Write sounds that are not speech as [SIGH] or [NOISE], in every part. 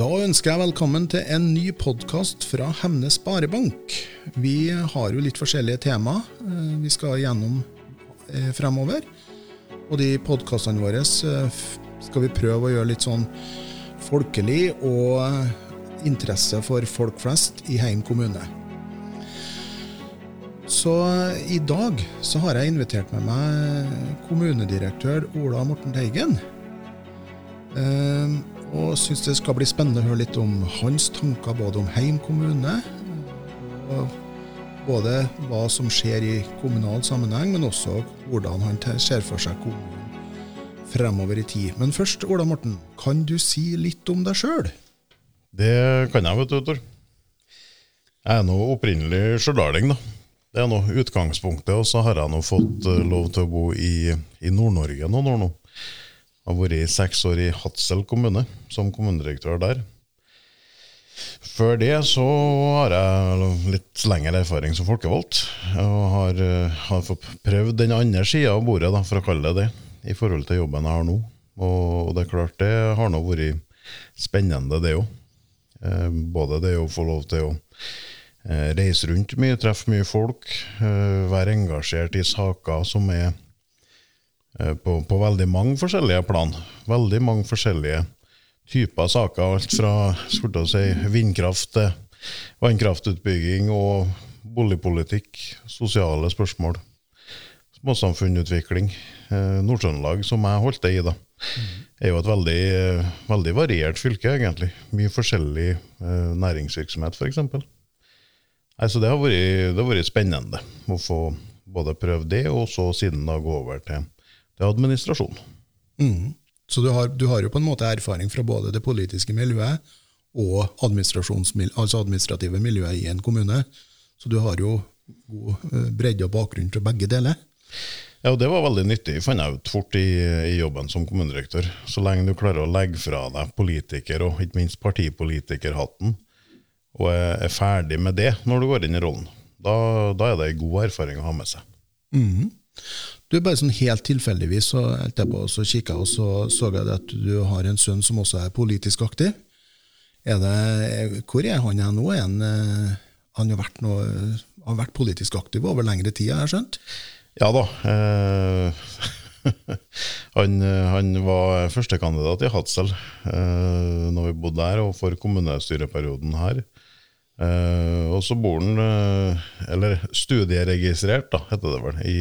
Da ønsker jeg velkommen til en ny podkast fra Hemne Sparebank. Vi har jo litt forskjellige tema eh, vi skal gjennom eh, fremover. Og de podkastene våre eh, skal vi prøve å gjøre litt sånn folkelig og interesse for folk flest i Heim kommune. Så i dag så har jeg invitert med meg kommunedirektør Ola Morten Teigen. Og syns det skal bli spennende å høre litt om hans tanker både om Heim kommune, og både hva som skjer i kommunal sammenheng, men også hvordan han ser for seg kommunen fremover i tid. Men først, Ola Morten, kan du si litt om deg sjøl? Det kan jeg, vet du, Tor. Jeg er nå opprinnelig stjørdalning, da. Det er nå utgangspunktet, og så har jeg nå fått eh, lov til å bo i, i Nord-Norge noen år nå. Jeg har vært seks år i Hadsel kommune som kommunedirektør der. Før det så har jeg litt lengre erfaring som folkevalgt. Og har, eh, har fått prøvd den andre sida av bordet, da, for å kalle det det, i forhold til jobben jeg har nå. Og det er klart, det har nå vært spennende, det òg. Eh, både det å få lov til å eh, reise rundt mye, treffe mye folk, være engasjert i saker som er på, på, veldig mange forskjellige plan. Veldig mange forskjellige typer saker. Alt fra si, vindkraft til vannkraftutbygging og boligpolitikk, sosiale spørsmål, småsamfunnutvikling. Eh, Nord-Trøndelag, som jeg holdt det i, da, er jo et veldig, veldig variert fylke, egentlig. Mye forskjellig eh, næringsvirksomhet, f.eks. Altså, det, har vært, det har vært spennende å få både prøvd det, og så siden da gå over til det er administrasjon. Mm. Så du har, du har, jo på en måte erfaring fra både det politiske miljøet og altså administrative miljøet i en kommune. Så du har jo god eh, bredde og bakgrunn til begge deler. Ja, og Det var veldig nyttig, fant jeg ut fort i, i, jobben som kommunedirektør. Så lenge du klarer å legge fra deg politiker, og ikke minst partipolitikerhatten, og er, er ferdig med det når du går inn i rollen, da, da er det en god erfaring å ha med seg. Mm. Du, bare sånn Helt tilfeldigvis så etterpå så kikka jeg og så, så jeg at du har en sønn som også er politisk aktiv. Er det, hvor er han nå? Er han, eh, han har, vært noe, har vært politisk aktiv over lengre tid, har jeg skjønt? Ja da. Eh, [LAUGHS] han, han, var førstekandidat i Hadsel eh, når vi bodde der, og for kommunestyreperioden her. Uh, og så bor han, uh, eller studieregistrert, da, heter det vel, i,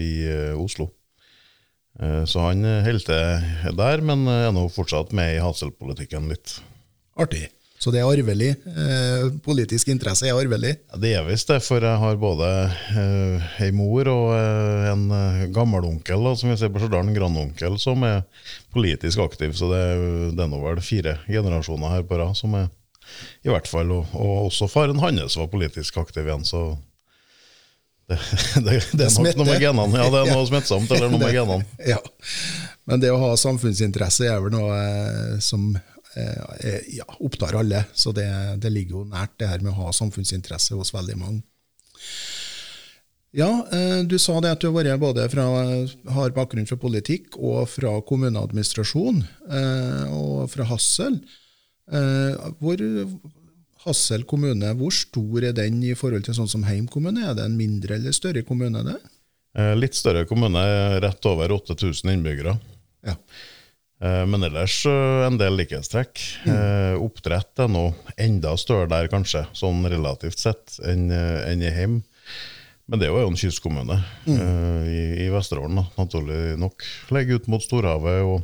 i uh, Oslo. så han holder til der, men er nå fortsatt med i Hadsel-politikken litt. Artig. Så det er arvelig? politisk interesse er arvelig? Ja, det er visst det, for jeg har både uh, ei mor og en gammelonkel, som vi ser på Stjørdal, en grandonkel, som er politisk aktiv. Så det, det er nå vel fire generasjoner her på rad som er i hvert fall. Og, og også faren hans var politisk aktiv igjen, så det, [LAUGHS] det, det er nok noe med genene. Ja, det er [LAUGHS] noe smittsomt eller noe med genene. Ja. Men det å ha samfunnsinteresse er vel noe eh, som eh, ja, opptar alle. Så det, det, ligger jo nært det her med å ha samfunnsinteresse hos veldig mange. Ja, eh, du sa det at du har vært både fra, har bakgrunn fra politikk og fra kommuneadministrasjon, og fra Hassel. Eh, hvor Hassel kommune, hvor stor er den i forhold til sånn som Heim kommune? Er det en mindre eller større kommune? det? Eh, litt større kommune, rett over 8000 innbyggere. Ja. Eh, men ellers en del likhetstrekk. Mm. Oppdrett er nå enda større der, kanskje, sånn relativt sett, enn, enn i Heim. Men det er jo en kystkommune mm. i, i Vesterålen, naturlig nok. Ligger ut mot storhavet. og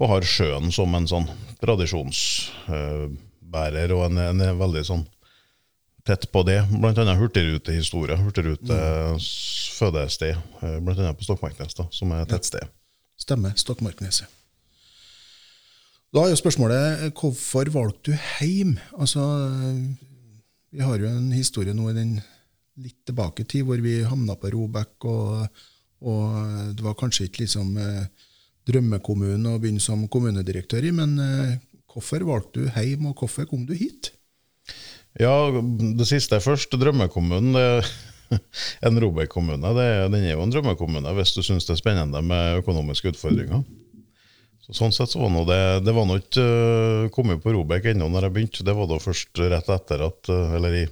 og har sjøen som en sånn tradisjonsbærer, og en, en er veldig sånn tett på det. Blant annet hurtigrutehistorie. Hurtigrutes mm. fødested, eh, blant annet på Stokmarknes, da, som er tettsted. Ja. Stemmer. Stokmarkneset. Da er jo spørsmålet hvorfor valgte du heim? Altså, vi har jo en historie nå i den litt tilbake tid hvor vi havna på Robek, og, og, det var kanskje ikke liksom eh, drømmekommunen å begynne som kommunedirektør i, men eh, hvorfor valgte du hjem, og hvorfor kom du hit? Ja, det siste først. Drømmekommunen. [LAUGHS] En Robek-kommune den er jo en drømmekommune hvis du syns det er spennende med økonomiske utfordringer. Så sånn sett så var noe det Det var nå ikke uh, kommet på Robek ennå når jeg begynte. Det var da først rett etter at uh, Eller i,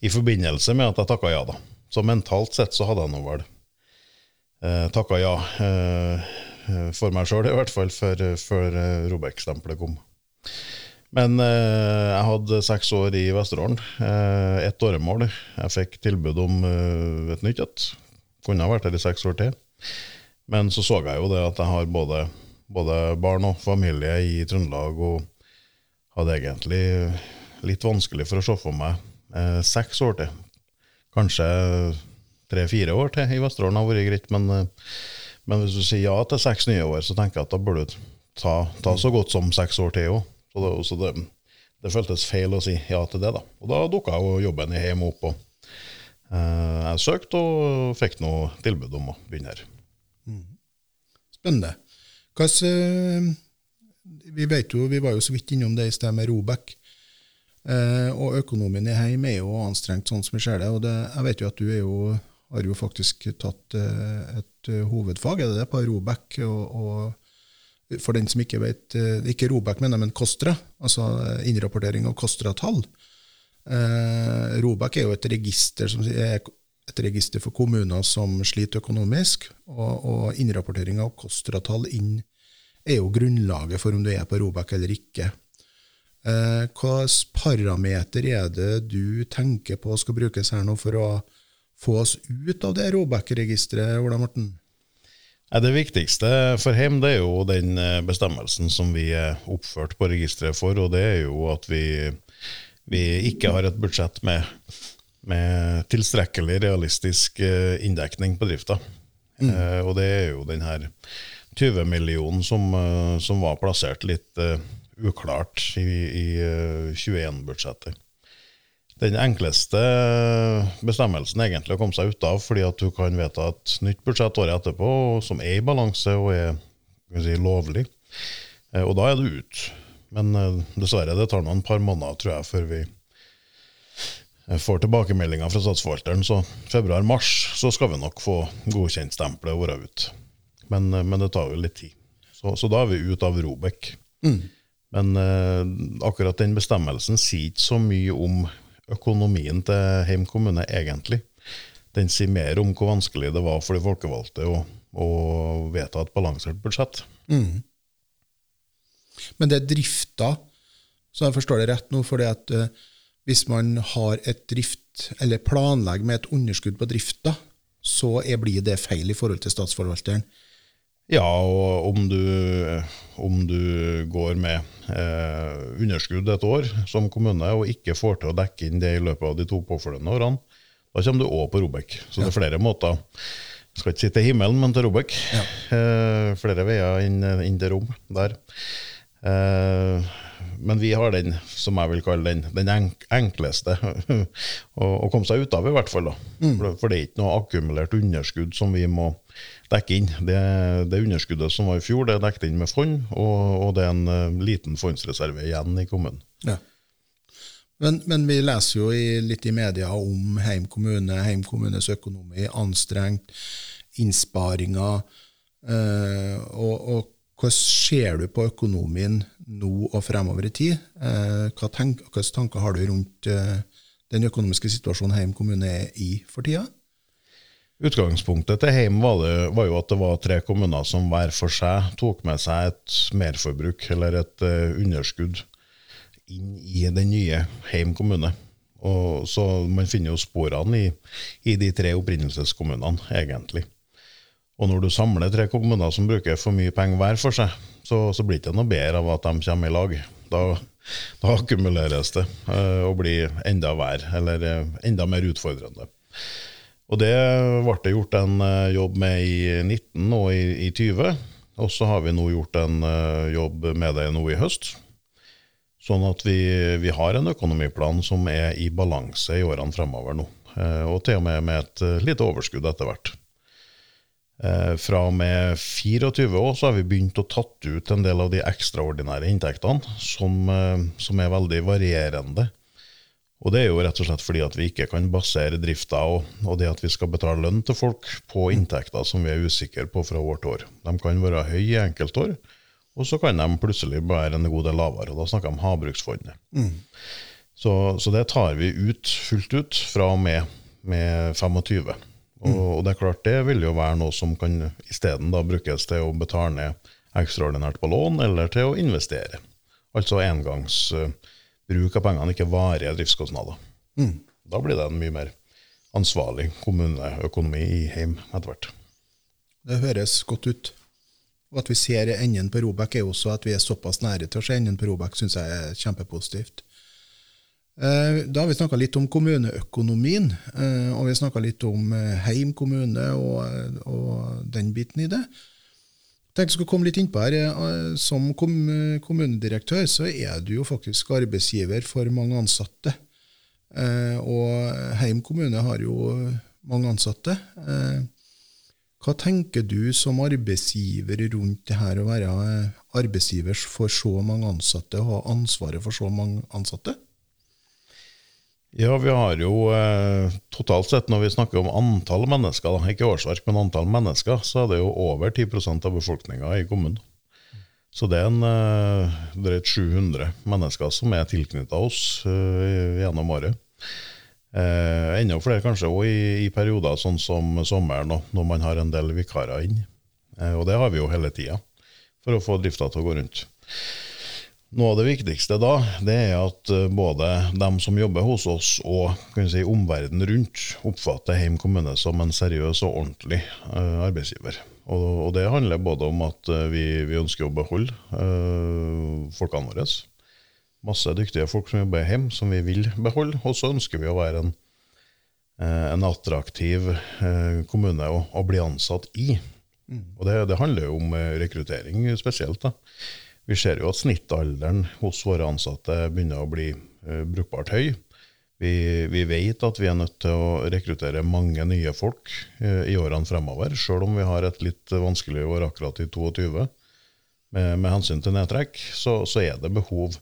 i, forbindelse med at jeg takka ja, da. Så mentalt sett så hadde jeg nå vel uh, takka ja uh, for meg sjøl, i hvert fall, før, før Robek-stempelet kom. Men eh, jeg hadde seks år i Vesterålen. Eh, ett åremål. Jeg fikk tilbud om eh, et nytt et. Kunne ha vært her i seks år til. Men så så jeg jo det at jeg har både, både barn og familie i Trøndelag, og hadde egentlig litt vanskelig for å se for meg eh, seks år til. Kanskje tre-fire år til i Vesterålen har vært greit, men, eh, men, hvis du sier ja til seks nye år, så tenker jeg at da burde du ta, ta så godt som seks år til òg. Så, det, så det, det, føltes feil å si ja til det. da. Og da dukka jo jobben i hjemmet opp. og eh, Jeg søkte og fikk noe tilbud om å begynne her. Mm. Spennende. Hvilke, eh, vi vet jo, vi var jo så vidt innom det i sted med Robek. Eh, og økonomien i Heim er jo anstrengt, sånn som vi ser det. og det, Jeg vet jo at du er jo, har jo faktisk tatt eh, et hovedfag, er det det, på Robek. og, og for den som ikke vet, eh, ikke Robek, mener, men KOSTRA, altså eh, innrapportering av KOSTRA-tall. Eh, Robek er jo et register, som er et register for kommuner som sliter økonomisk, og, og innrapportering av KOSTRA-tall inn er jo grunnlaget for om du er på Robek eller ikke. Eh, Hvilke parameter er det du tenker på skal brukes her nå for å få oss ut av det Robek-registeret, Ola Morten? Det viktigste for Heim det er jo den eh, bestemmelsen som vi er oppført på registeret for, og det er jo at vi, vi ikke har et budsjett med, med tilstrekkelig realistisk eh, inndekning på drifta. Mm. Eh, og det er jo den her 20 millionen som, eh, som var plassert litt uh, uklart i, i uh, 21-budsjettet den enkleste bestemmelsen egentlig å komme seg ut av, fordi at du kan vedta et nytt budsjett året etterpå som er i balanse og er si, lovlig. Eh, og da er det ut. Men eh, dessverre, det tar noen par måneder, tror jeg, før vi eh, får tilbakemeldinger fra statsforvalteren. Så februar-mars så skal vi nok få godkjent stempelet og være ute. Men, men, det tar jo litt tid. Så, så da er vi ute av Robek. Mm. Men eh, akkurat den bestemmelsen sier ikke så mye om økonomien til Heim kommune, egentlig. Den sier mer om hvor vanskelig det var for de folkevalgte å, å vedta et balansert budsjett. Mm. Men det er drifta, så jeg forstår det rett nå, at uh, hvis man har et drift, eller planlegger med et underskudd på drifta, så er, blir det feil i forhold til statsforvalteren. Ja, og om du, om du går med eh, underskudd et år som kommune og ikke får til å dekke inn det i løpet av de to påfølgende årene, da kommer du òg på Robek. Så ja. det er flere måter. Jeg skal ikke si til himmelen, men til Robek. Ja. Eh, flere veier inn, inn, til rom der. Eh, men vi har den, som jeg vil kalle den, den enkleste [LAUGHS] å, komme seg ut av, i hvert fall. Mm. For, det er ikke noe akkumulert underskudd som vi må dekke inn. Det, det, underskuddet som var i fjor, det er dekket inn med fond, og, og det er en uh, liten fondsreserve igjen i kommunen. Ja. Men, men, vi leser jo i, litt i media om Heim kommune, Heim kommunes økonomi, anstrengt, innsparinger. Uh, og, og hvordan ser du på økonomien nå og fremover i tid? Uh, hva tenk, hvilke tanker har du rundt den økonomiske situasjonen Heim kommune er i for tida? Utgangspunktet til Heim var, det, var, jo at det var tre kommuner som hver for seg tok med seg et merforbruk, eller et uh, underskudd, inn i den nye Heim kommune. Og, så man finner jo sporene i, i de tre opprinnelseskommunene, egentlig. Og når du samler tre kommuner som bruker for mye penger hver for seg, så, så blir det ikke noe bedre av at de kommer i lag. Da, da akkumuleres det uh, og blir enda verre, eller uh, enda mer utfordrende. Og det ble det gjort en uh, jobb med i 19 og i, i 20. Og så har vi nå gjort en jobb med det nå i høst. Sånn at vi, vi, har en økonomiplan som er i balanse i årene fremover nå. Og til og med med et lite overskudd etter hvert. Fra og med 24 år så har vi begynt å tatt ut en del av de ekstraordinære inntektene, som, som er veldig varierende og det er jo rett og slett fordi at vi ikke kan basere drifta og, og, det at vi skal betale lønn til folk på inntekter som vi er usikre på fra år til år. De kan være høye i enkeltår, Og så kan de plutselig være en god del lavere, og da snakker jeg om Havbruksfondet. Mm. Så, så det tar vi ut fullt ut fra og med, med 25. Og, og det er klart det vil jo være noe som kan isteden brukes til å betale ned ekstraordinært på lån, eller til å investere. Altså engangsbruk av pengene, ikke varige driftskostnader. Mm. Da blir det en mye mer ansvarlig kommuneøkonomi i heim etter hvert. Det høres godt ut. Og at vi ser enden på Robek, er også at vi er såpass nære til å se enden på Robek, syns jeg er kjempepositivt. Eh, da har vi snakka litt om kommuneøkonomien, eh, og vi har snakka litt om eh, Heim kommune og, og, den biten i det. Jeg tenkte jeg komme litt innpå her. Som kommunedirektør så er du jo faktisk arbeidsgiver for mange ansatte. Og Heim kommune har jo mange ansatte. Hva tenker du som arbeidsgiver rundt det her å være arbeidsgiver for så mange ansatte og ha ansvaret for så mange ansatte? Ja, vi har jo eh, totalt sett, når vi snakker om antall mennesker, da, ikke årsverk, men antall mennesker, så er det jo over 10% av befolkninga i kommunen. Så det er en eh, drøyt 700 mennesker som er tilknytta oss eh, gjennom året. Eh, enda flere kanskje òg i, i, perioder sånn som sommeren, når man har en del vikarer inn. Eh, og det har vi jo hele tida, for å få drifta til å gå rundt. Noe av det viktigste da, det er at eh, både dem som jobber hos oss og si, omverdenen rundt, oppfatter Heim kommune som en seriøs og ordentlig uh, arbeidsgiver. Og, og, det handler både om at uh, vi, vi, ønsker å beholde uh, folkene våre, masse dyktige folk som jobber hjemme, som vi vil beholde. Og så ønsker vi å være en, uh, en attraktiv eh, kommune å, å, bli ansatt i. Mm. Og det, det, handler jo om eh, rekruttering spesielt. da. Vi ser jo at snittalderen hos våre ansatte begynner å bli uh, brukbart høy. Vi, vi, vet at vi er nødt til å rekruttere mange nye folk uh, i årene fremover, sjøl om vi har et litt vanskelig år akkurat i 22 med, med hensyn til nedtrekk, så, så er det behov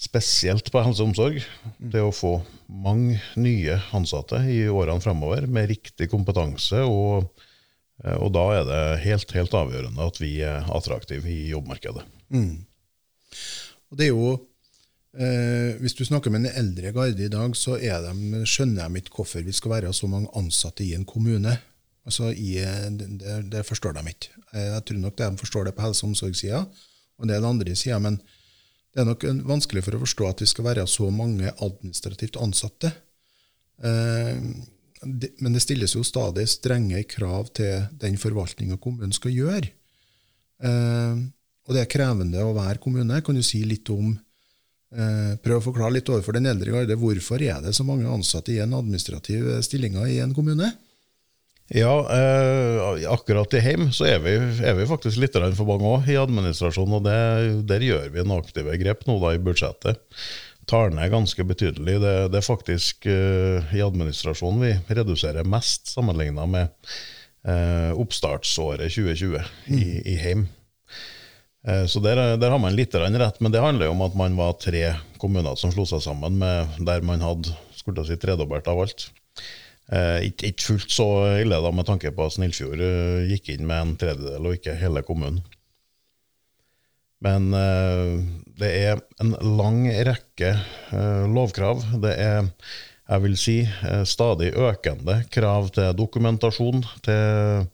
spesielt på helse og omsorg, det å få mange nye ansatte i årene fremover med riktig kompetanse. Og, eh, og, da er det helt, helt avgjørende at vi er attraktive i jobbmarkedet. Mm. Og det er jo, eh, Hvis du snakker med en eldre garde i dag, så de, skjønner de ikke hvorfor vi skal være så mange ansatte i en kommune. Altså, i, det, det, forstår de ikke. Eh, jeg tror nok de forstår det på helse- og omsorgssida, og er den andre sider. Men det er nok vanskelig for å forstå at vi skal være så mange administrativt ansatte. Eh, men det stilles jo stadig strenge krav til den forvaltninga kommunen skal gjøre. Eh, og det er krevende å være kommune. Kan du si litt om eh, Prøv å forklare litt overfor den eldre garde hvorfor er det så mange ansatte i en administrativ stilling i en kommune? Ja, eh, akkurat i heim så er vi, er vi faktisk litt for mange òg i administrasjonen. Og det, der gjør vi en aktive grep nå da i budsjettet. Tar ned ganske betydelig. Det, det er faktisk eh, i administrasjonen vi reduserer mest sammenligna med eh, oppstartsåret 2020 mm. i, i heim. Eh, så der, der, har man litt rett, men det handler jo om at man var tre kommuner som slo seg sammen, med, der man hadde skulle si, tredobbelt av alt. Eh, ikke, ikke, fullt så ille, da, med tanke på at Snillfjord eh, gikk inn med en tredjedel, og ikke hele kommunen. Men eh, det er en lang rekke eh, lovkrav. Det er, jeg vil si, eh, stadig økende krav til dokumentasjon, til,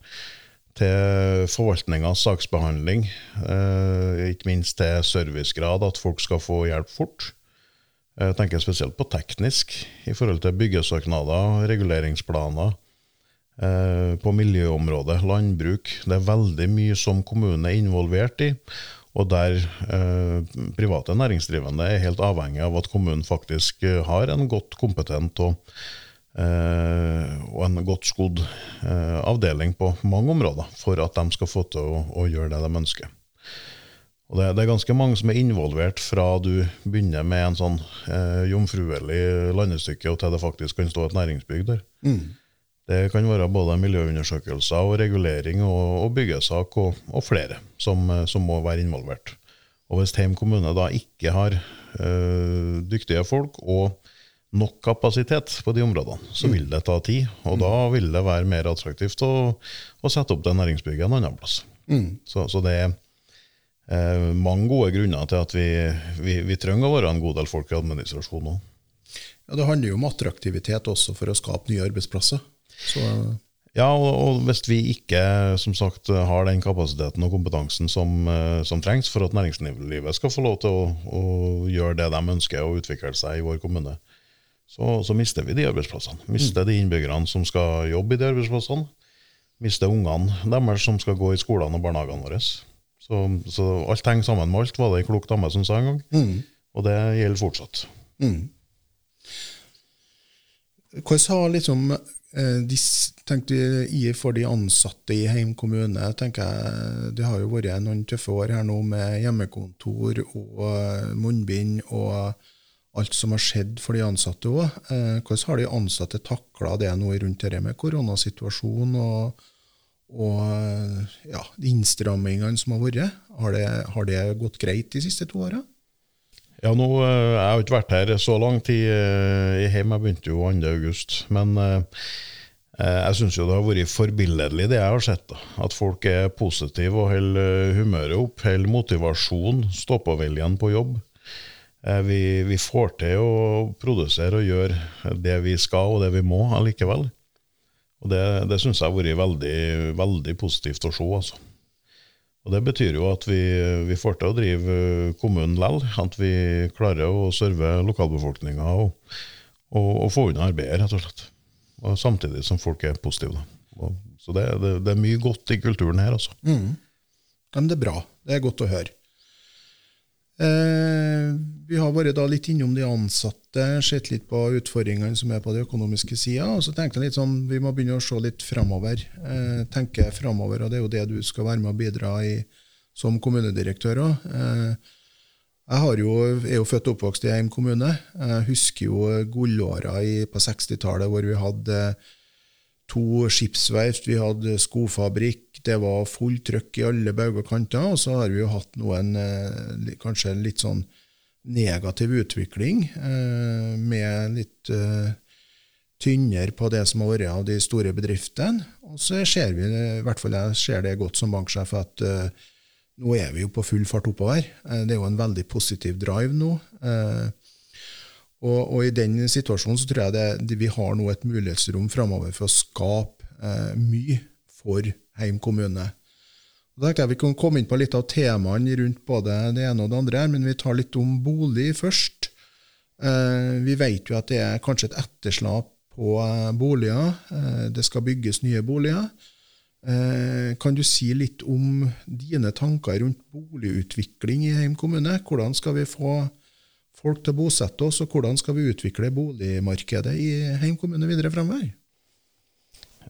til forvaltningas saksbehandling, eh, ikke minst til servicegrad, at folk skal få hjelp fort. Jeg tenker spesielt på teknisk, i forhold til byggesøknader, reguleringsplaner. Eh, på miljøområdet, landbruk. Det er veldig mye som kommunen er involvert i. Og der eh, private næringsdrivende er helt avhengig av at kommunen faktisk har en godt kompetent og, og en godt skodd eh, avdeling på mange områder for at de skal få til å, å gjøre det de ønsker. Og det, det, er ganske mange som er involvert fra du begynner med en sånn eh, jomfruelig landestykke, og til det faktisk kan stå et næringsbygg der. Mm. Det kan være både miljøundersøkelser og regulering og, og byggesak og, og flere som, eh, som, må være involvert. Og hvis Heim kommune da ikke har øh, dyktige folk og nok kapasitet på de områdene, så mm. vil det ta tid. Og mm. da vil det være mer attraktivt å, å sette opp det næringsbygget en annen plass. Mm. Så, så det er eh, mange gode grunner til at vi, vi, vi trenger å være en god del folk i administrasjonen òg. Ja, Det handler jo om attraktivitet også for å skape nye arbeidsplasser. Så Ja, og, og hvis vi ikke som sagt, har den kapasiteten og kompetansen som, eh, som trengs for at næringslivet skal få lov til å, å gjøre det de ønsker og utvikle seg i vår kommune, så, så mister vi de arbeidsplassene. Mister de innbyggerne som skal jobbe i de arbeidsplassene. Mister ungene deres som skal gå i skolene og barnehagene våre. Så, så alt henger sammen med alt, var det ei klok dame som sa en gang. Og det gjelder fortsatt. Hvordan har liksom eh, de, tenkte i for de ansatte i Heim kommune tenker jeg, Det har jo vært noen tøffe år her nå med hjemmekontor og eh, munnbind og alt som har skjedd for de ansatte òg. Eh, hvordan har de ansatte takla det nå rundt dette med koronasituasjonen og, og eh, ja, de innstrammingene som har vært? Har det, har det gått greit de siste to åra? Ja, nå, eh, Jeg har ikke vært her så lang tid. Jeg begynte jo 2. august. Men jeg syns det har vært forbilledlig, det jeg har sett. da. At folk er positive og holder humøret opp, holder motivasjon, stå-på-viljen på jobb. Eh, Vi, vi får til å produsere og gjøre det vi skal og det vi må allikevel. Og Det, det syns jeg har vært veldig, veldig positivt å se. altså. Og Det betyr jo at vi, vi får til å drive kommunen lell, at vi klarer å serve lokalbefolkninga og, og, og få unna arbeidet, rett og slett. Og Samtidig som folk er positive. Og, så det, det, det er mye godt i kulturen her, altså. Ja, men det er bra. Det er godt å høre. Eh, vi har vært litt innom de ansatte, sett litt på utfordringene som er på de økonomiske sida. Og så tenkte jeg litt sånn, vi må begynne å se litt framover. Eh, tenke framover, og det er jo det du skal være med å bidra i som kommunedirektør òg. Eh, jeg jo, er jo født og oppvokst i Heim kommune. Jeg husker jo gullåra på 60-tallet hvor vi hadde to skipsverft, vi hadde skofabrikk, det var fullt trøkk i alle bauger og kanter, og så har vi jo hatt noen eh, kanskje litt sånn negativ utvikling, eh, med litt eh, tynnere på det som har vært av de store bedriftene. Og så ser vi, i hvert fall jeg ser det godt som banksjef, at eh, nå er vi jo på full fart oppover. Det er jo en veldig positiv drive nå. Og, og i den situasjonen så tror jeg det, vi har nå et mulighetsrom framover for å skape mye for Heim kommune. Da tenkte jeg Vi kan komme inn på litt av temaene rundt både det ene og det andre, men vi tar litt om bolig først. Eh, vi vet jo at det er kanskje et etterslap på eh, boliger. Eh, det skal bygges nye boliger. Kan du si litt om dine tanker rundt boligutvikling i Heim kommune? Hvordan skal vi få folk til å bosette oss, og hvordan skal vi utvikle boligmarkedet i Heim kommune videre fremover?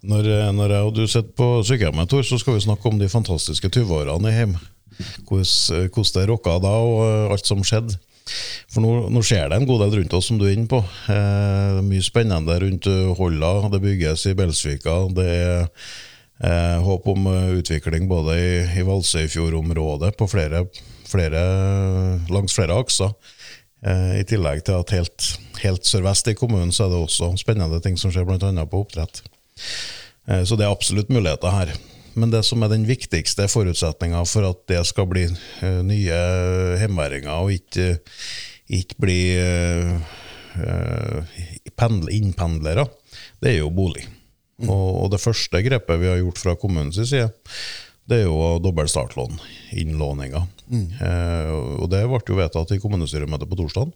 Når, når jeg og du sitter på sykehjemmet, Tor, så skal vi snakke om de fantastiske 20-årene i hjem. Hvordan, hvordan det rocka da, og eh, alt som skjedde. For nå, nå skjer det en god del rundt oss, som du er inne på. Eh, mye spennende rundt Holda. Det bygges i Belsvika. Det er eh, håp om eh, utvikling både i, i Valsøyfjordområdet på flere, flere, langs flere akser. Eh, I tillegg til at helt, helt sørvest i kommunen så er det også spennende ting som skjer, bl.a. på oppdrett. Eh, Så det er absolutt muligheter her. Men det som er den viktigste forutsetninga for at det skal bli eh, nye hjemværinger, og ikke, ikke bli eh, pendle- innpendlere, det er jo bolig. Og, og det første grepet vi har gjort fra kommunens side, det er jo dobbel startlån, innlåninga. Eh, og det ble jo vedtatt i kommunestyremøtet på torsdag.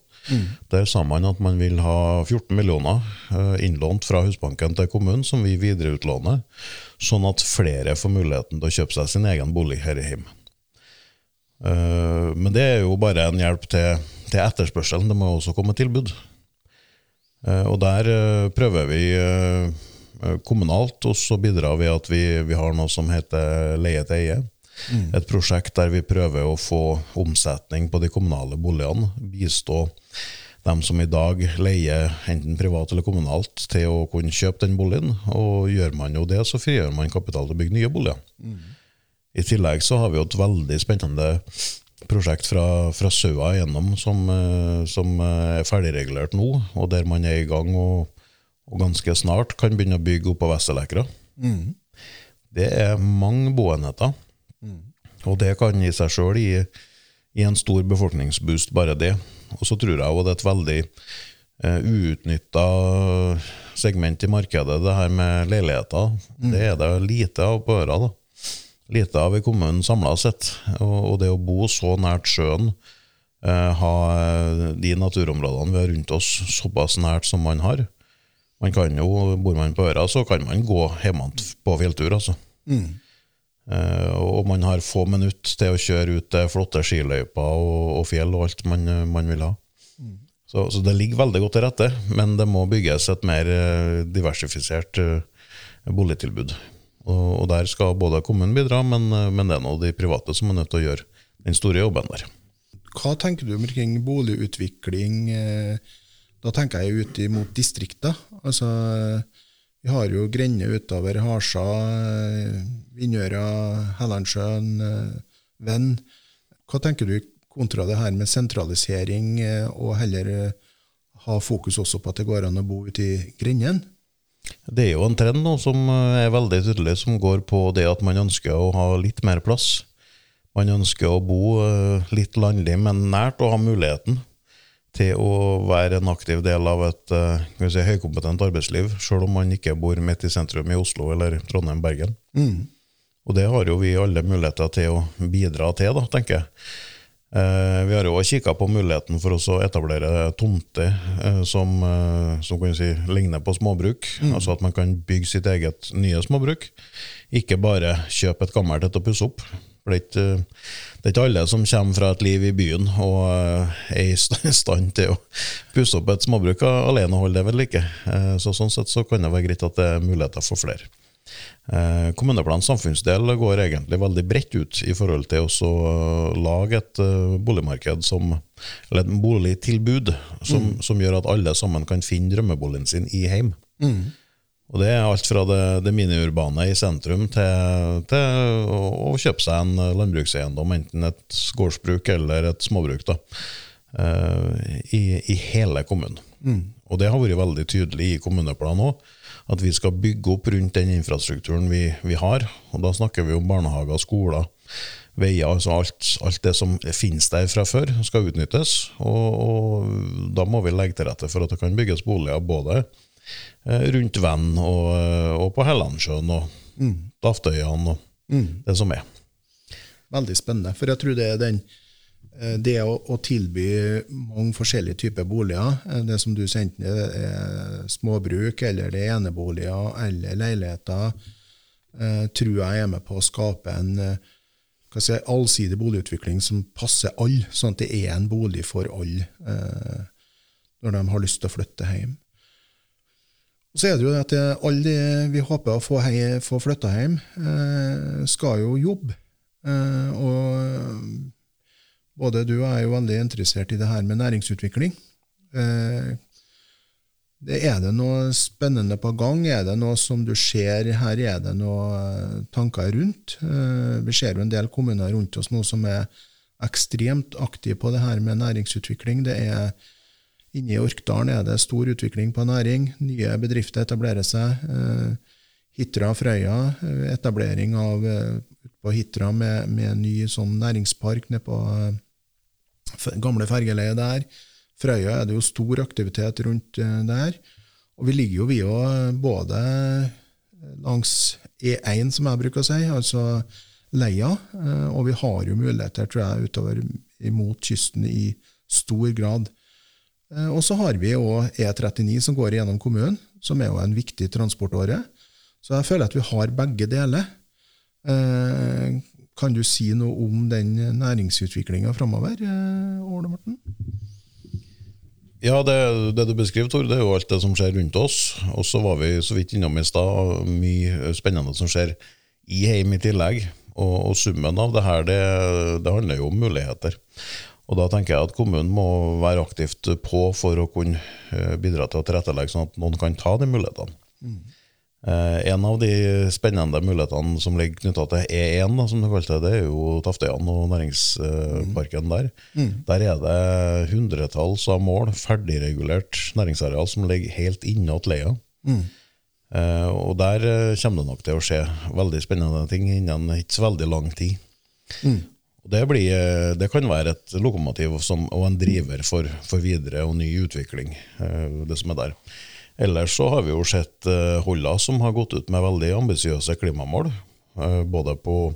Der sa man at man vil ha 14 millioner eh, innlånt fra Husbanken til kommunen, som vi videreutlåner, sånn at flere får muligheten til å kjøpe seg sin egen bolig her i Heim. Eh, men det er jo bare en hjelp til, til etterspørselen, det må også komme tilbud. Eh, Og der eh, prøver vi eh, kommunalt, og så bidrar vi at vi, vi har noe som heter leie til eie. Et prosjekt der vi prøver å få omsetning på de kommunale boligene. Bistå dem som i dag leier enten privat eller kommunalt, til å kunne kjøpe den boligen. Og gjør man jo det, så frigjør man kapital til å bygge nye boliger. I tillegg så har vi jo et veldig spennende prosjekt fra, fra Søa igjennom, som, eh, som eh, er ferdigregulert nå, og der man er i gang og, og ganske snart kan begynne å bygge opp på Mm. Det er mange boenheter. Og det kan i seg sjøl gi, gi en stor befolkningsboost, bare det. Og så tror jeg òg det er et veldig uh, uutnytta segment i markedet, det her med leiligheter. Mm. Det er det lite av på øra. da. Lite av i kommunen samla sett. Og, og, det å bo så nært sjøen, uh, ha de naturområdene vi har rundt oss såpass nært som man har Man kan jo, Bor man på øra, så kan man gå hjemme på fjelltur, altså. Mm. Uh, og man har få minutter til å kjøre ut til flotte skiløyper og, og, fjell og alt man, man vil ha. Mm. Så, så, det ligger veldig godt til rette, men det må bygges et mer uh, diversifisert uh, boligtilbud. Og, og, der skal både kommunen bidra, men, men det er nå de private som er nødt til å gjøre den store jobben der. Hva tenker du omkring boligutvikling? Da tenker jeg ut mot distrikter. Altså vi har jo grender utover Harsa, Vindøra, Hellandsjøen, Venn. Hva tenker du kontra det her med sentralisering, eh, og heller eh, ha fokus også på at det går an å bo ute i grendene? Det er jo en trend nå som eh, er veldig tydelig, som går på det at man ønsker å ha litt mer plass. Man ønsker å bo litt landlig, men nært, og ha muligheten til å være en aktiv del av et uh, si, høykompetent arbeidsliv, selv om man ikke bor midt i sentrum i Oslo eller Trondheim-Bergen. Mm. Og det har jo vi alle muligheter til å bidra til, da, tenker jeg. Eh, vi har jo kikka på muligheten for å etablere tomter eh, som, som kan si, ligner på småbruk. Mm. Altså at man kan bygge sitt eget nye småbruk. Ikke bare kjøpe et gammelt et og pusse opp. For det er, ikke, det er ikke alle som kommer fra et liv i byen og eh, er i [LAUGHS] stand til å pusse opp et småbruk alene og holde det ved like. Eh, så sånn sett så kan det være greit at det er muligheter for flere. Eh, kommuneplanens samfunnsdel går egentlig veldig bredt ut i forhold til å lage et boligmarked som, eller et boligtilbud som, mm. som, gjør at alle sammen kan finne drømmeboligen sin i heim. Mm. Og Det er alt fra det, det miniurbane i sentrum til, til å, å, kjøpe seg en landbrukseiendom, enten et gårdsbruk eller et småbruk, da, uh, i, i, hele kommunen. Mm. Og Det har vært veldig tydelig i kommuneplanen òg, at vi skal bygge opp rundt den infrastrukturen vi, vi, har. Og Da snakker vi om barnehager, skoler, veier, altså alt, alt, det som finnes der fra før, skal utnyttes. Og, og Da må vi legge til rette for at det kan bygges boliger både Eh, rundt Venn og, eh, og på Hellandsjøen og mm. Daftøyene og mm. det som er. Veldig spennende. For jeg tror det er den eh, det å, å, tilby mange forskjellige typer boliger, det som du sendte ned, er småbruk, eller det er eneboliger eller leiligheter, tror jeg er med på å skape en si, allsidig boligutvikling som passer alle, sånn at det er en bolig for alle når de har lyst til å flytte hjem. Så er det jo at alle vi håper å få, hei, få flytta hjem, eh, skal jo jobbe. Eh, og både du og jeg er jo veldig interessert i det her med næringsutvikling. Eh, er det noe spennende på gang? Er det noe som du ser her, er det noe tanker rundt? Vi ser jo en del kommuner rundt oss nå som er ekstremt aktive på det her med næringsutvikling. Det er Inne i Orkdalen er det stor utvikling på næring. Nye bedrifter etablerer seg. Hitra og Frøya, eh, etablering av eh, på Hitra med, med ny sånn næringspark nede på gamle fergeleiet der. Frøya er det jo stor aktivitet rundt der. Og vi ligger jo vi òg både langs E1, som jeg bruker å si, altså Leia, og vi har jo muligheter, tror jeg, utover mot kysten i stor grad. Eh, og så har vi òg E39 som går gjennom kommunen, som er jo en viktig transportåre. Så jeg føler at vi har begge deler. Eh, kan du si noe om den næringsutviklinga framover, eh, Åle Morten? Ja, det, det, du beskriver, Tor, det er jo alt det som skjer rundt oss. Og så var vi så vidt innom i stad mye spennende som skjer i heim i tillegg. Og, og summen av det her, det, det handler jo om muligheter. Og Da tenker jeg at kommunen må være aktivt på for å kunne eh, bidra til å tilrettelegge sånn at noen kan ta de mulighetene. Mm. Eh, en av de spennende mulighetene som ligger knytta til E1, da, som du kalte det, det er jo Taftøyan og næringsparken mm. der. Mm. Der er det hundretalls av mål ferdigregulert næringsareal som ligger helt innåt leia. Mm. Eh, og der kommer det nok til å skje veldig spennende ting innen ikke så veldig lang tid. Og det, blir, eh, det kan være et lokomotiv som, og en driver for, for videre og ny utvikling, eh, det som er der. Ellers så har vi jo sett eh, Holla som har gått ut med veldig ambisiøse klimamål. Både på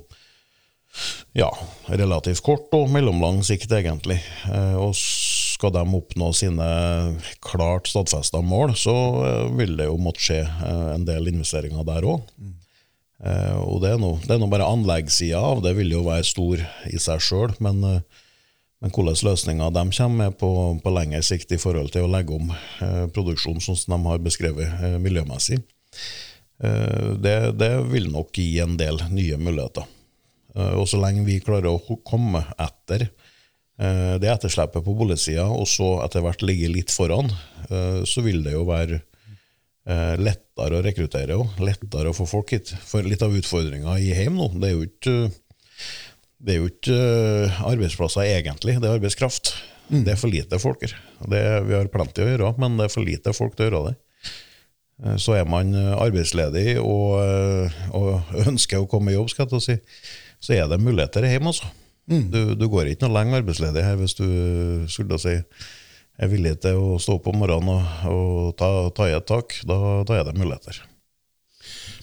ja, relativt kort og mellomlang sikt, egentlig. Og skal de oppnå sine klart stadfesta mål, så vil det jo måtte skje en del investeringer der òg. Og det er nå det er nå bare anleggssida av det vil jo være stor i seg sjøl, men, eh, men hvilke løsninger de kommer med på, på lengre sikt i forhold til å legge om eh, produksjonen som de har beskrevet eh, miljømessig, eh, det, det vil nok gi en del nye muligheter. Eh, Og så lenge vi klarer å komme etter eh, det etterslepet på boligsida, og så etter hvert ligge litt foran, eh, så vil det jo være eh, lettere å rekruttere og lettere å få folk hit. For litt av utfordringa i heim nå, det er jo ikke det er jo ikke eh, arbeidsplasser egentlig, det er arbeidskraft. Det er for lite folk her. Det, vi har plenty å gjøre, men det er for lite folk til å gjøre det. Eh, Så er man eh, arbeidsledig og, eh, og [LAUGHS] ønsker å komme i jobb, skal jeg si, så er det muligheter hjemme. Altså. Du, du går ikke noe lenge arbeidsledig her hvis du skulle si er villig til å stå opp om morgenen og, og ta, ta i et tak. Da, da er det muligheter.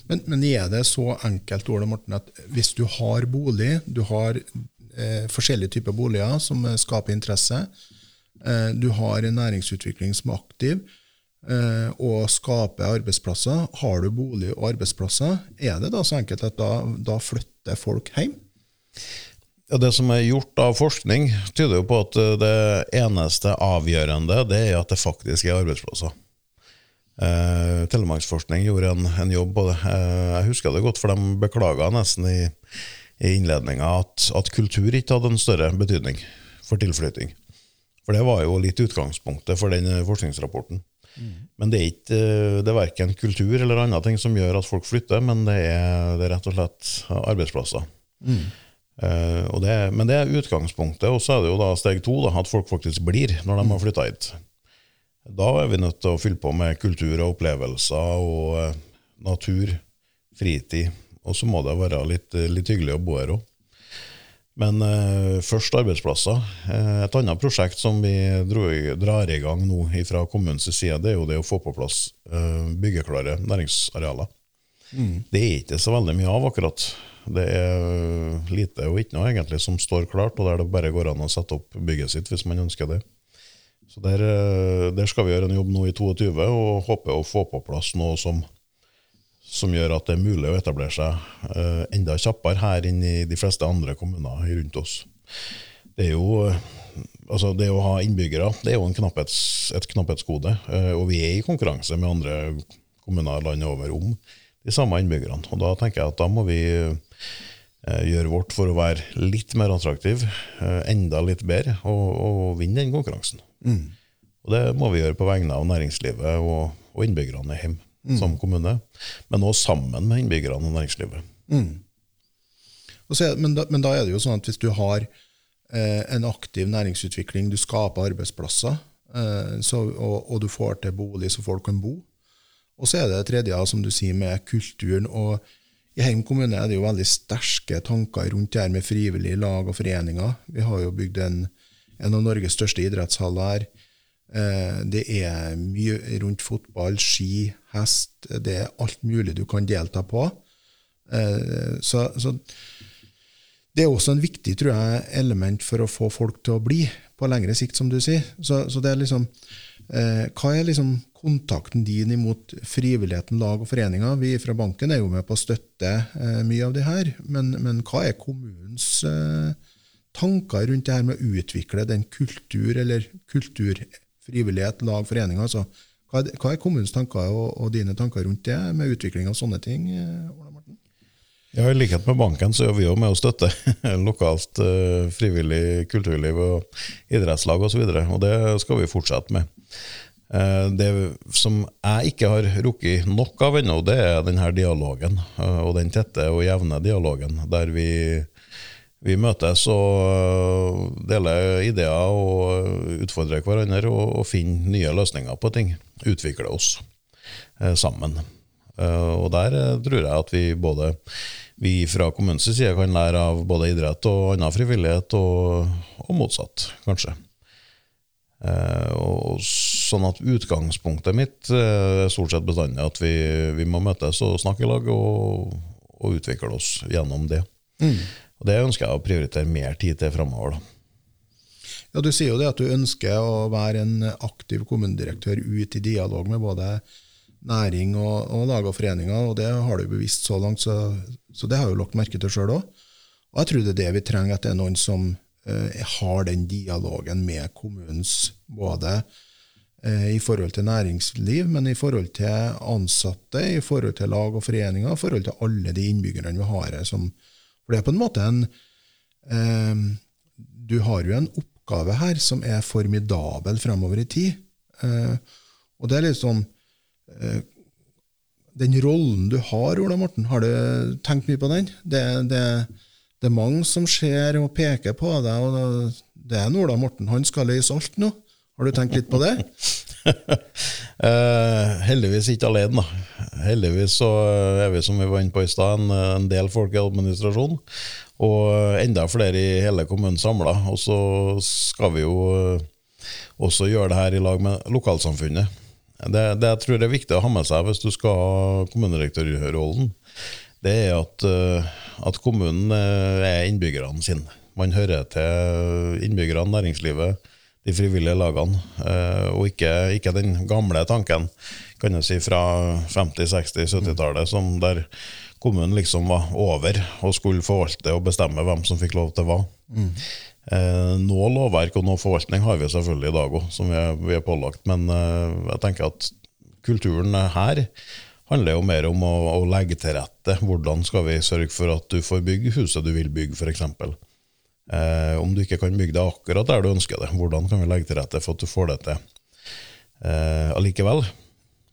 Men, men er det så enkelt Ole Morten, at hvis du har bolig, du har eh, forskjellige typer boliger som eh, skaper interesse, eh, du har en næringsutvikling som er aktiv eh, og skaper arbeidsplasser, har du bolig og arbeidsplasser, er det da så enkelt at da, da flytter folk hjem? Det som er gjort av forskning, tyder jo på at eh, det eneste avgjørende det er at det faktisk er arbeidsplasser. Eh, Telemarksforskning gjorde en, en jobb og. Eh, jeg husker det godt, for de beklaga nesten i, i innledninga at, at kultur ikke hadde en større betydning for tilflytting. For det var jo litt utgangspunktet for den forskningsrapporten. forskningsrapporten. Men det er ikke eh, det er verken kultur eller andre ting som gjør at folk flytter, men det er, det er rett og slett arbeidsplasser. Eh, og det, men det er utgangspunktet, og så er det jo da steg to, da, at folk faktisk blir når de har flytta hit. Da er vi nødt til å fylle på med kultur og opplevelser og uh, natur, fritid, og så må det være litt, litt hyggelig å bo her òg. Men uh, først arbeidsplasser. Et annet prosjekt som vi dro, drar i gang nå fra kommunens side, det er jo det å få på plass byggeklare næringsarealer. Det er ikke så veldig mye av akkurat. Det er lite og ikke noe egentlig som står klart, og der det bare går an å sette opp bygget sitt hvis man ønsker det. Så der, eh, der skal vi gjøre en jobb nå i 22 og håper å få på plass noe som, som gjør at det er mulig å etablere seg eh, enda kjappere her enn i de fleste andre kommuner rundt oss. Det er jo altså det å ha innbyggere det er jo knapphets, et knapphetsgode, og vi er i konkurranse med andre kommuner landet over om de samme innbyggerne. Og Da tenker jeg at da må vi gjøre vårt for å være litt mer attraktiv, eh, enda litt bedre, og, og vinne den konkurransen. Og Det må vi gjøre på vegne av næringslivet og, og innbyggerne hjemme som kommune, men også sammen med innbyggerne og næringslivet. Og så men, da, men da er det jo sånn at hvis du har eh, en aktiv næringsutvikling, du skaper arbeidsplasser, eh, så, og, og du får til bolig så folk kan bo. Og så er det det tredje, som du sier, med kulturen. og I Heim kommune er det jo veldig sterke tanker rundt det her med frivillige lag og foreninger. Vi har jo bygd en, en av Norges største idrettshaller her. Eh, Det er mye rundt fotball, ski, hest. Det er alt mulig du kan delta på. Eh, Så, så det er også en viktig tror jeg, element for å få folk til å bli på lengre sikt, som du sier. Så, så det er liksom, eh, Hva er liksom kontakten din imot frivilligheten, lag og foreninger? Vi fra banken er jo med på å støtte eh, mye av det her, men, men hva er kommunens eh, tanker rundt det her med å utvikle den kultur, eller kultur, frivillighet, lag, foreninger? Altså, hva, er, hva er kommunens tanker og, og dine tanker rundt det, med utvikling av sånne ting? eh, Ola Morten? Ja, I likhet med banken så er vi jo med å støtte [LAUGHS] lokalt eh, frivillig kulturliv og idrettslag osv., og, så og det skal vi fortsette med. Eh, det som jeg ikke har rukket nok av ennå, det er denne dialogen, eh, og den tette og jevne dialogen, der vi, vi møtes og eh, deler ideer og utfordrer hverandre og, og finner nye løsninger på ting. Utvikler oss sammen. Og der tror jeg at vi både vi fra kommunens side kan lære av både idrett og annen frivillighet, og, og motsatt, kanskje. Eh, og sånn at Utgangspunktet mitt eh, er stort sett bestandig at vi, vi, må møtes og snakke i lag og, og utvikle oss gjennom det. Mm. Og Det ønsker jeg å prioritere mer tid til framover. Ja, Du sier jo det at du ønsker å være en aktiv kommunedirektør ut i dialog med både næring og, og lag og foreninger, og det har du bevisst så langt, så, så det har jeg jo lagt merke til sjøl òg. Og jeg tror det er det vi trenger, at det er noen som eh, har den dialogen med kommunens både eh, i forhold til næringsliv, men i forhold til ansatte, i forhold til lag og foreninger, i forhold til alle de innbyggerne vi har her. For det er på en måte en eh, Du har jo en oppgave her som er formidabel fremover i tid. Eh, og det er litt sånn Eh, den rollen du har, Ola Morten, har du tenkt mye på den? Det, det, det er mange som ser og peker på deg, og det er Ola Morten. Han skal løse alt nå. Har du tenkt litt på det? uh, [LAUGHS] heldigvis ikke alene, da. Heldigvis så er vi, som vi var inne på i stad, en, en, del folk i administrasjonen. Og enda flere i hele kommunen samla. Og så skal vi jo eh, også gjøre det her i lag med lokalsamfunnet. Det, det, jeg tror er viktig å ha med seg hvis du skal ha kommunedirektørrollen, det er at, eh, at, kommunen eh, er innbyggerne sine. Man hører til innbyggerne, næringslivet, de frivillige lagene, eh, og ikke, ikke den gamle tanken kan jeg si, fra 50-, 60-, 70-tallet, som der kommunen liksom var over og skulle forvalte og bestemme hvem som fikk lov til hva. Mm. Eh, noe lovverk og noe forvaltning har vi selvfølgelig i dag òg, som vi er, vi er, pålagt. Men eh, jeg tenker at kulturen her handler jo mer om å, å, legge til rette. Hvordan skal vi sørge for at du får bygge huset du vil bygge, f.eks. Eh, om du ikke kan bygge det akkurat der du ønsker det, hvordan kan vi legge til rette for at du får det til eh, allikevel?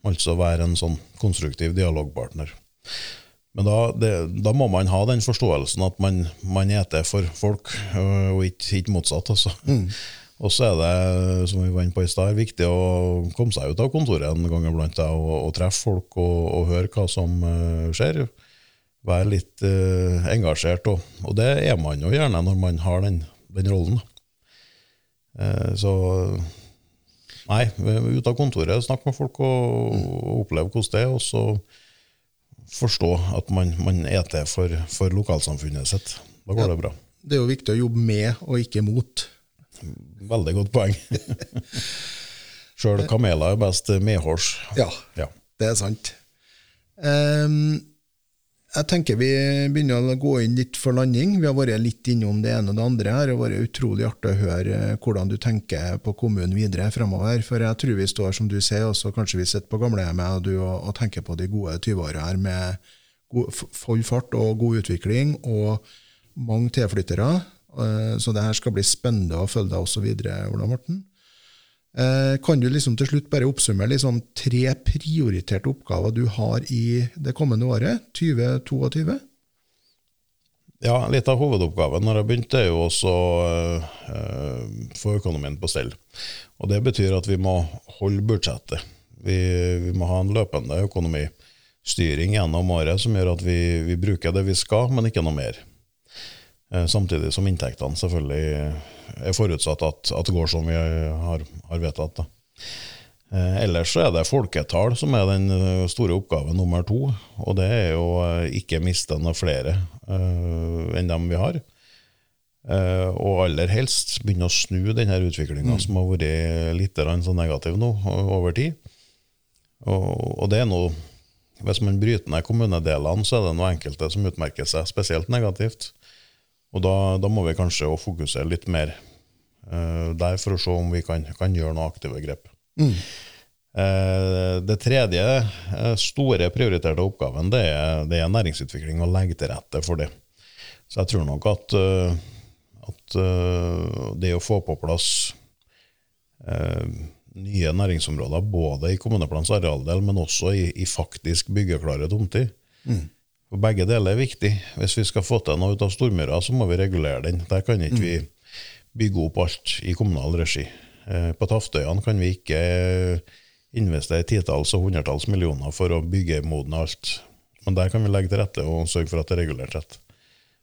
Altså være en sånn konstruktiv dialogpartner. Men da, det, da, må man ha den forståelsen at man, man er til for folk, og ikke, ikke motsatt. Altså. Mm. Og så er det, som vi var inne på i stad, viktig å komme seg ut av kontoret en gang iblant og, og treffe folk og, og, høre hva som uh, skjer. Være litt uh, engasjert. òg. og, det er man jo gjerne når man har den, den rollen. Uh, så nei, ut av kontoret, snakk med folk og, og oppleve hvordan det er. og så forstå at man, man er til for, for, lokalsamfunnet sitt. Da går ja, det bra. Det er jo viktig å jobbe med og ikke mot. Veldig godt poeng. [LAUGHS] Sjøl kameler er best medhårs. Ja, ja, det er sant. Um, jeg tenker vi begynner å gå inn litt for landing. Vi har vært litt innom det ene og det andre her. Det har vært utrolig artig å høre eh, hvordan du tenker på kommunen videre fremover. For jeg tror vi står, som du sier, også kanskje vi sitter på gamlehjemmet og du og, og tenker på de gode 20-åra her med god, full fart og god utvikling og mange tilflyttere. Eh, så det her skal bli spennende å følge deg også videre, Ola Morten. Eh, kan du liksom til slutt bare oppsummere liksom tre prioriterte oppgaver du har i det kommende året, 2022? Ja, litt av hovedoppgaven når jeg begynte, er jo også uh, få økonomien på stell. Og Det betyr at vi må holde budsjettet. Vi, vi må ha en løpende økonomistyring gjennom året som gjør at vi, vi bruker det vi skal, men ikke noe mer. Uh, samtidig som inntektene selvfølgelig er forutsatt at, at det går som vi har, har vedtatt. Da. ellers så er det folketall som er den eh, store oppgaven nummer to. Og det er jo eh, ikke miste noen flere eh, enn dem vi har. Eh, og aller helst begynne å snu denne utviklinga mm. som har vært litt så negativ nå over tid. Og, og det er noe Hvis man bryter ned kommunedelene, så er det noen enkelte som utmerker seg spesielt negativt. Og da, da må vi kanskje fokusere litt mer uh, der for å se om vi kan, kan gjøre noen aktive grep. Mm. Uh, det tredje uh, store prioriterte oppgaven det er, det er, næringsutvikling og legge til rette for det. Så jeg tror nok at, at det å få på plass nye næringsområder, både i kommuneplans arealdel, men også i, i faktisk byggeklare tomter, mm for begge deler er viktig. Hvis vi skal få til noe ut av Stormyra, så må vi regulere den. Der kan ikke vi bygge opp alt i kommunal regi. Eh, på Taftøyene kan vi ikke investere titalls og hundretalls millioner for å bygge modne alt. Men der kan vi legge til rette og sørge for at det er regulert rett.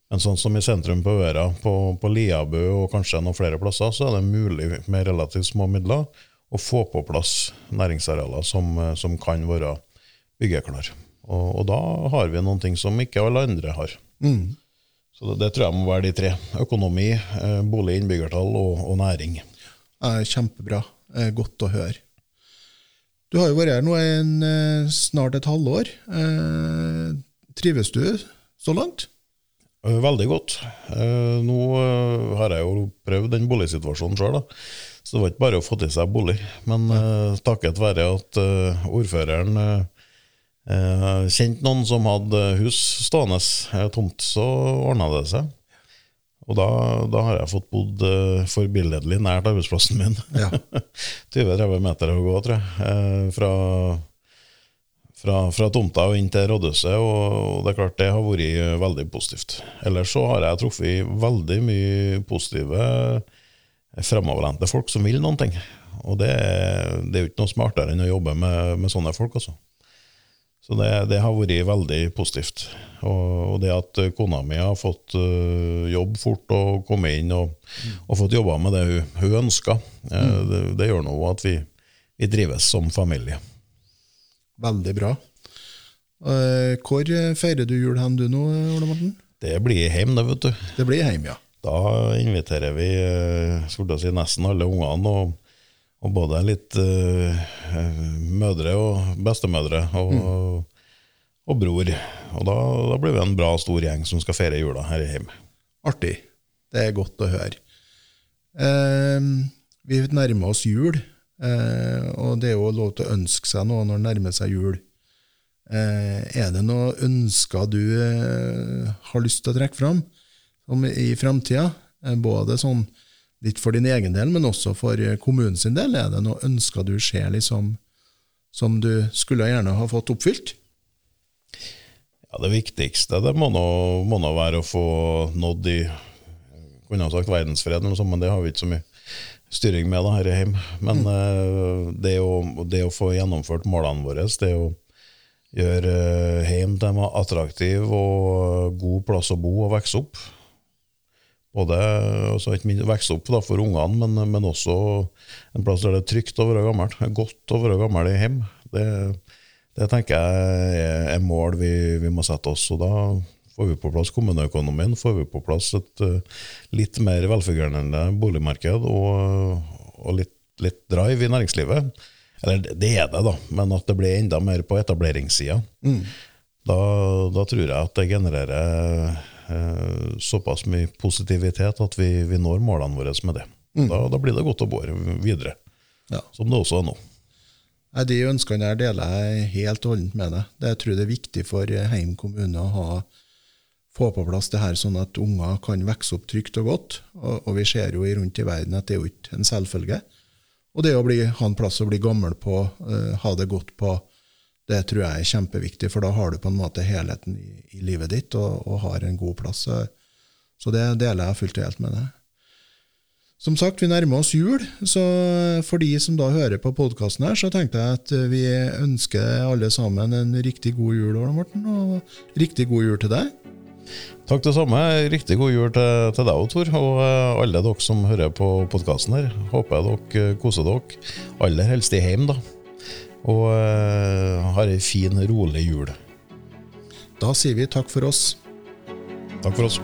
Men sånn som i sentrum på Øra, på, på Liabø og kanskje noen flere plasser, så er det mulig med relativt små midler å få på plass næringsarealer som, som kan være byggeklar. Og, og, da har vi noen ting som ikke alle andre har. Mm. Så det, det, tror jeg må være de tre. Økonomi, eh, bolig, innbyggertall og, og næring. Eh, kjempebra. Godt å høre. Du har jo vært her nå en, eh, snart et halvår. Eh, trives du så langt? Eh, veldig godt. Eh, nå har jeg jo prøvd den boligsituasjonen sjøl, så det var ikke bare å få til seg bolig. Men eh, takket være at ordføreren kjente noen som hadde hus stående tomt, så ordna det seg. Og da, da, har jeg fått bodd uh, forbilledlig nært arbeidsplassen min. Ja. [LAUGHS] 20-30 meter å gå, tror jeg. Eh, fra, fra, fra, tomta og inn til rådhuset. Og det er klart det har vært eh, veldig positivt. Ellers så har jeg truffet veldig mye positive, fremoverlente folk som vil noen ting. Og det, det er jo ikke noe smartere enn å jobbe med, med sånne folk, altså. Så det, det, har vært veldig positivt. Og, og det at kona mi har fått uh, jobb fort og kommet inn og, og fått jobba med det hun, hun ønsker, uh, mm. det, det, gjør nå at vi, vi, drives som familie. Veldig bra. Uh, hvor feirer du jul hen du nå, Ole Morten? Det blir hjem, det, vet du. Det blir hjem, ja. Da inviterer vi skulle si, nesten alle ungene. og og både litt uh, mødre og bestemødre og, mm. og bror. Og da, da, blir vi en bra, stor gjeng som skal feire jula her hjemme. Artig. Det er godt å høre. Uh, vi nærmer oss jul, uh, og det er jo lov til å ønske seg noe når det nærmer seg jul. er det noen ønsker du har lyst til å trekke fram i framtida? både sånn litt for din egen del, men også for kommunens del? Er det noe ønsker du ser liksom, som du skulle gjerne ha fått oppfylt? Ja, Det viktigste det må nå, må nå være å få nådd i kunne ha sagt verdensfred, men det har vi ikke så mye styring med da, her hjemme. Men mm. uh, det, å, det, å, få gjennomført målene våre, det å gjøre hjem til dem attraktiv og god plass å bo og vokse opp, både altså ikke minst vokse opp da, for ungene, men, men, også en plass der det er trygt å være gammel. Godt å være gammel i hjem. Det, det tenker jeg er, er mål vi, vi, må sette oss. og Da får vi på plass kommuneøkonomien, får vi på plass et uh, litt mer velfungerende boligmarked og, og litt, litt, drive i næringslivet. Eller det er det, da, men at det blir enda mer på etableringssida. Mm. Da, da, tror jeg at det genererer såpass mye positivitet at vi, vi når målene våre med det. Mm. Da, da, blir det godt å bore videre, ja. som det også er nå. De ønskene der deler jeg helt og holdent med deg. Det jeg tror det er viktig for Heim kommune å ha, få på plass det her, sånn at unger kan vokse opp trygt og godt. Og, og, vi ser jo rundt i verden at det er jo ikke en selvfølge. Og det å bli, ha en plass å bli gammel på, uh, ha det godt på, det tror jeg er kjempeviktig, for da har du på en måte helheten i, i livet ditt og, og, har en god plass. Så det deler jeg fullt og helt med deg. Som sagt, vi nærmer oss jul, så for de som da hører på podkasten her, så tenkte jeg at vi ønsker alle sammen en riktig god jul, Ole Morten, og riktig god jul til deg. Takk det samme. Riktig god jul til, til deg og Tor, og eh, alle dere som hører på podkasten her. Håper dere koser dere. Aller helst i heim, da. Og uh, har ei fin, rolig jul. Da sier vi takk for oss. Takk for oss.